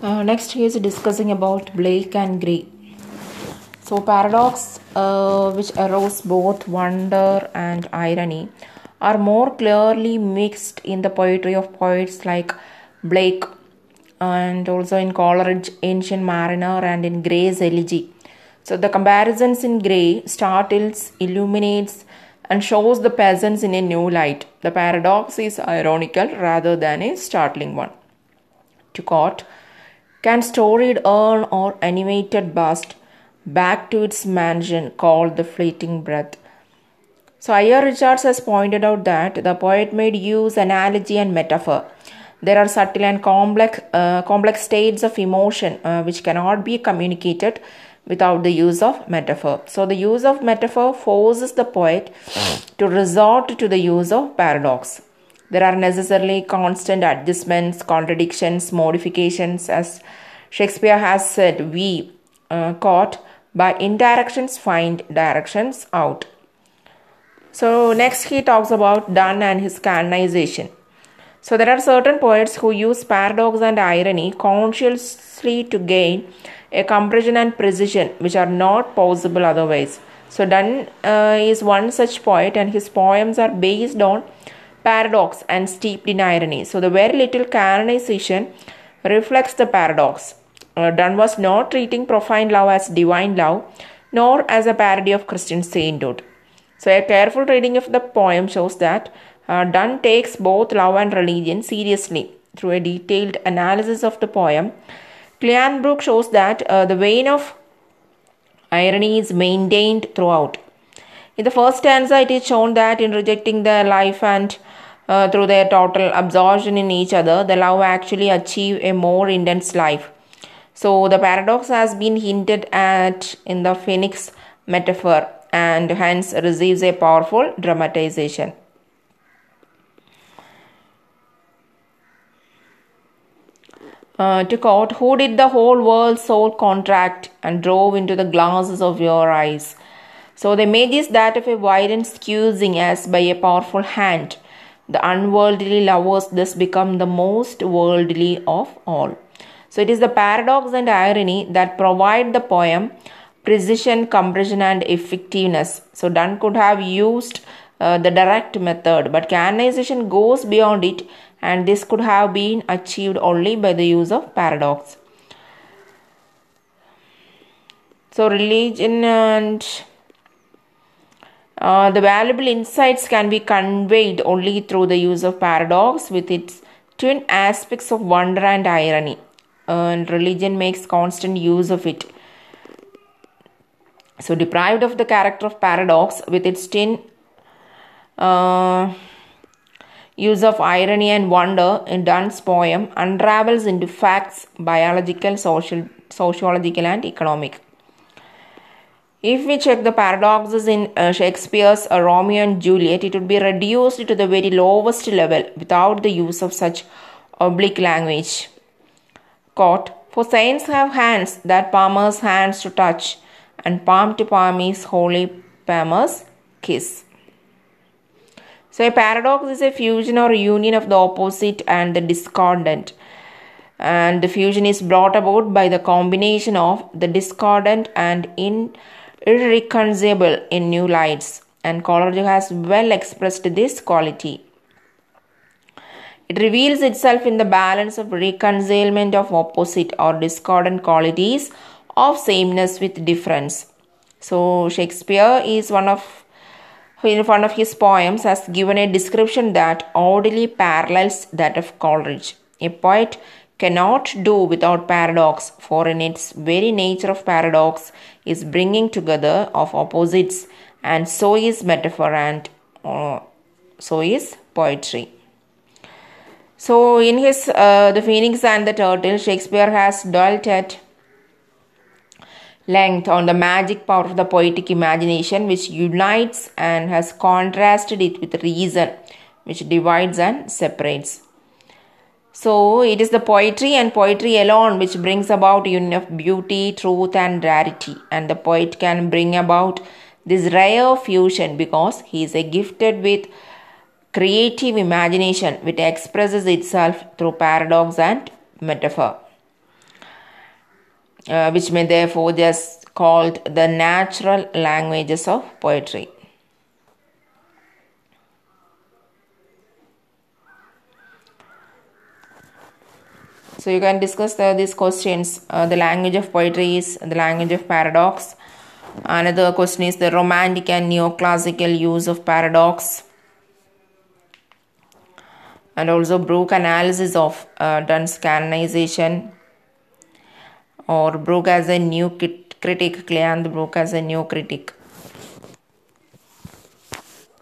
Uh, next, he is discussing about Blake and Gray. So, paradox, uh, which arouse both wonder and irony, are more clearly mixed in the poetry of poets like Blake and also in Coleridge, Ancient Mariner, and in Gray's Elegy. So, the comparisons in Gray startles, illuminates, and shows the peasants in a new light. The paradox is ironical rather than a startling one. To quote, can storied urn or animated bust back to its mansion called the fleeting breath. So I. A. Richards has pointed out that the poet made use analogy and metaphor. There are subtle and complex, uh, complex states of emotion uh, which cannot be communicated without the use of metaphor. So the use of metaphor forces the poet to resort to the use of paradox. There are necessarily constant adjustments, contradictions, modifications, as Shakespeare has said, we uh, caught by indirections find directions out. So, next he talks about Donne and his canonization. So, there are certain poets who use paradox and irony consciously to gain a compression and precision which are not possible otherwise. So, Donne uh, is one such poet, and his poems are based on paradox and steeped in irony. So, the very little canonization reflects the paradox. Uh, Donne was not treating profane love as divine love, nor as a parody of Christian sainthood. So, a careful reading of the poem shows that uh, Donne takes both love and religion seriously through a detailed analysis of the poem. Cleanth Brooke shows that uh, the vein of irony is maintained throughout. In the first stanza, it is shown that in rejecting the life and uh, through their total absorption in each other, the love actually achieve a more intense life. So the paradox has been hinted at in the phoenix metaphor and hence receives a powerful dramatization. Uh, to quote, Who did the whole world's soul contract and drove into the glasses of your eyes? So the image is that of a violent squeezing as by a powerful hand. The unworldly lovers thus become the most worldly of all. So it is the paradox and irony that provide the poem precision, compression, and effectiveness. So Donne could have used uh, the direct method, but canonization goes beyond it, and this could have been achieved only by the use of paradox. So religion and uh, the valuable insights can be conveyed only through the use of paradox with its twin aspects of wonder and irony. and religion makes constant use of it. So, deprived of the character of paradox with its twin uh, use of irony and wonder in Donne's poem unravels into facts biological, social, sociological, and economic. If we check the paradoxes in uh, Shakespeare's uh, Romeo and Juliet, it would be reduced to the very lowest level without the use of such oblique language. Quote, For saints have hands that palmer's hands to touch, and palm to palm is holy palmer's kiss. So, a paradox is a fusion or union of the opposite and the discordant and the fusion is brought about by the combination of the discordant and in irreconcilable in new lights and Coleridge has well expressed this quality. It reveals itself in the balance of reconciliation of opposite or discordant qualities of sameness with difference. So Shakespeare is one of in one of his poems has given a description that oddly parallels that of Coleridge. A poet cannot do without paradox, for in its very nature of paradox is bringing together of opposites, and so is metaphor and uh, so is poetry. So, in his uh, The Phoenix and the Turtle, Shakespeare has dwelt at length on the magic power of the poetic imagination, which unites and has contrasted it with reason, which divides and separates. So, it is the poetry and poetry alone which brings about union of beauty, truth, and rarity, and the poet can bring about this rare fusion because he is gifted with creative imagination which expresses itself through paradox and metaphor. uh, which may therefore just called the natural languages of poetry. So you can discuss the, these questions. Uh, the language of poetry is the language of paradox. Another question is the romantic and neoclassical use of paradox. And also Brooke analysis of uh, Donne's canonization or Brooke as a new critic, Cleanth Brooke as a new critic.